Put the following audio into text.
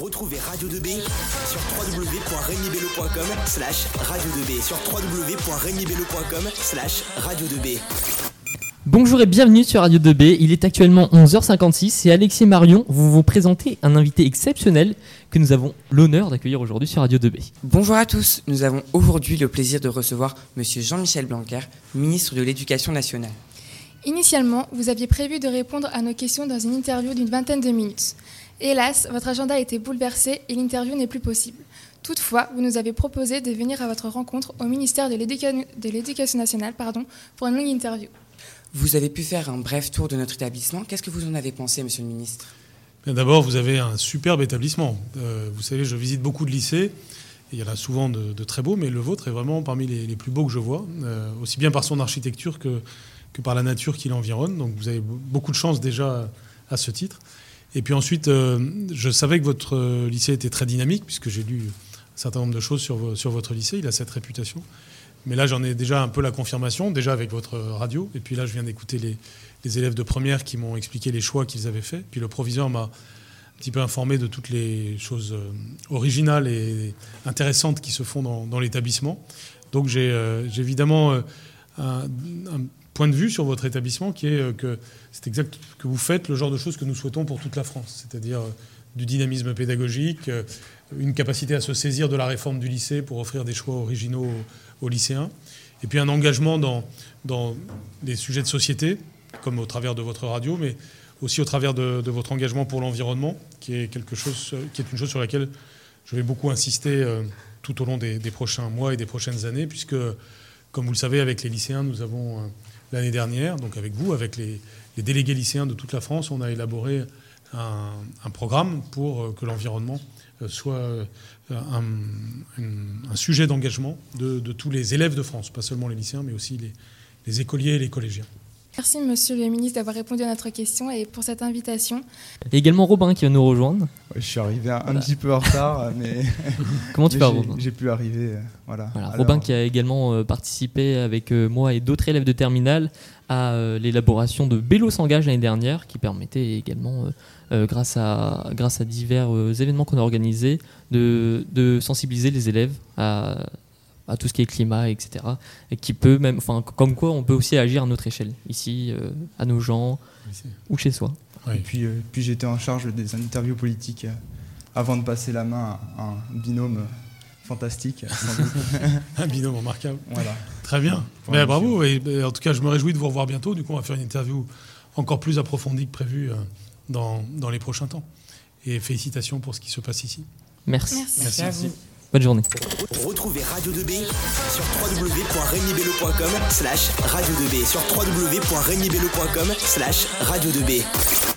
Retrouvez Radio 2B sur www.regnibello.com slash radio 2B sur www.regnibello.com slash radio 2B. Bonjour et bienvenue sur Radio 2B. Il est actuellement 11h56 et Alexis et Marion vous vous présenter un invité exceptionnel que nous avons l'honneur d'accueillir aujourd'hui sur Radio 2B. Bonjour à tous. Nous avons aujourd'hui le plaisir de recevoir Monsieur Jean-Michel Blanquer, ministre de l'Éducation nationale. Initialement, vous aviez prévu de répondre à nos questions dans une interview d'une vingtaine de minutes. Hélas, votre agenda a été bouleversé et l'interview n'est plus possible. Toutefois, vous nous avez proposé de venir à votre rencontre au ministère de l'Éducation nationale pardon, pour une longue interview. Vous avez pu faire un bref tour de notre établissement. Qu'est-ce que vous en avez pensé, monsieur le ministre? D'abord, vous avez un superbe établissement. Euh, vous savez, je visite beaucoup de lycées. il y en a souvent de, très beaux, mais le vôtre est vraiment parmi les, plus beaux que je vois, euh, aussi bien par son architecture que, que par la nature qui l'environne. Donc vous avez beaucoup de chance déjà à ce titre. Et puis ensuite, euh, je savais que votre lycée était très dynamique, puisque j'ai lu un certain nombre de choses sur, sur votre lycée. Il a cette réputation. Mais là, j'en ai déjà un peu la confirmation, déjà avec votre radio. Et puis là, je viens d'écouter les, élèves de première qui m'ont expliqué les choix qu'ils avaient faits. Puis le proviseur m'a un petit peu informé de toutes les choses euh, originales et intéressantes qui se font dans, l'établissement. Donc j'ai euh, évidemment un, point de vue sur votre établissement qui est que c'est exact que vous faites le genre de choses que nous souhaitons pour toute la France, c'est-à-dire euh, du dynamisme pédagogique, euh, une capacité à se saisir de la réforme du lycée pour offrir des choix originaux aux, lycéens, et puis un engagement dans, dans les sujets de société, comme au travers de votre radio, mais aussi au travers de, votre engagement pour l'environnement, qui est quelque chose, qui est une chose sur laquelle je vais beaucoup insister euh, tout au long des, prochains mois et des prochaines années, puisque, comme vous le savez, avec les lycéens, nous avons l'année dernière, donc avec vous, avec les, délégués lycéens de toute la France, on a élaboré un, programme pour euh, que l'environnement euh, soit euh, un, sujet d'engagement de, tous les élèves de France, pas seulement les lycéens, mais aussi les, écoliers et les collégiens. Merci Monsieur le ministre d'avoir répondu à notre question et pour cette invitation. Et également Robin qui va nous rejoindre. je suis arrivé un, petit peu en retard, mais comment tu vas Robin J'ai pu arriver, voilà. Robin qui a également participé avec moi et d'autres élèves de terminale à euh, l'élaboration de Bélo s'engage l'année dernière, qui permettait également, euh, euh, grâce, à, grâce à divers événements qu'on a organisés, de, de, sensibiliser les élèves à, à, tout ce qui est climat, etc. Et qui peut même, enfin, comme quoi on peut aussi agir à notre échelle, ici, à nos gens, ou chez soi. Et puis, puis j'étais en charge des interviews politiques avant de passer la main à un binôme fantastique. un binôme remarquable. Voilà. Très bien. Mais bravo. Et, en tout cas, je me réjouis de vous revoir bientôt. Du coup, on va faire une interview encore plus approfondie que prévu euh, dans, dans les prochains temps. Et félicitations pour ce qui se passe ici. Merci. Merci, à vous. Bonne journée. Retrouvez Radio 2B sur www.regnibello.com slash radio 2B sur www.regnibello.com slash radio 2B.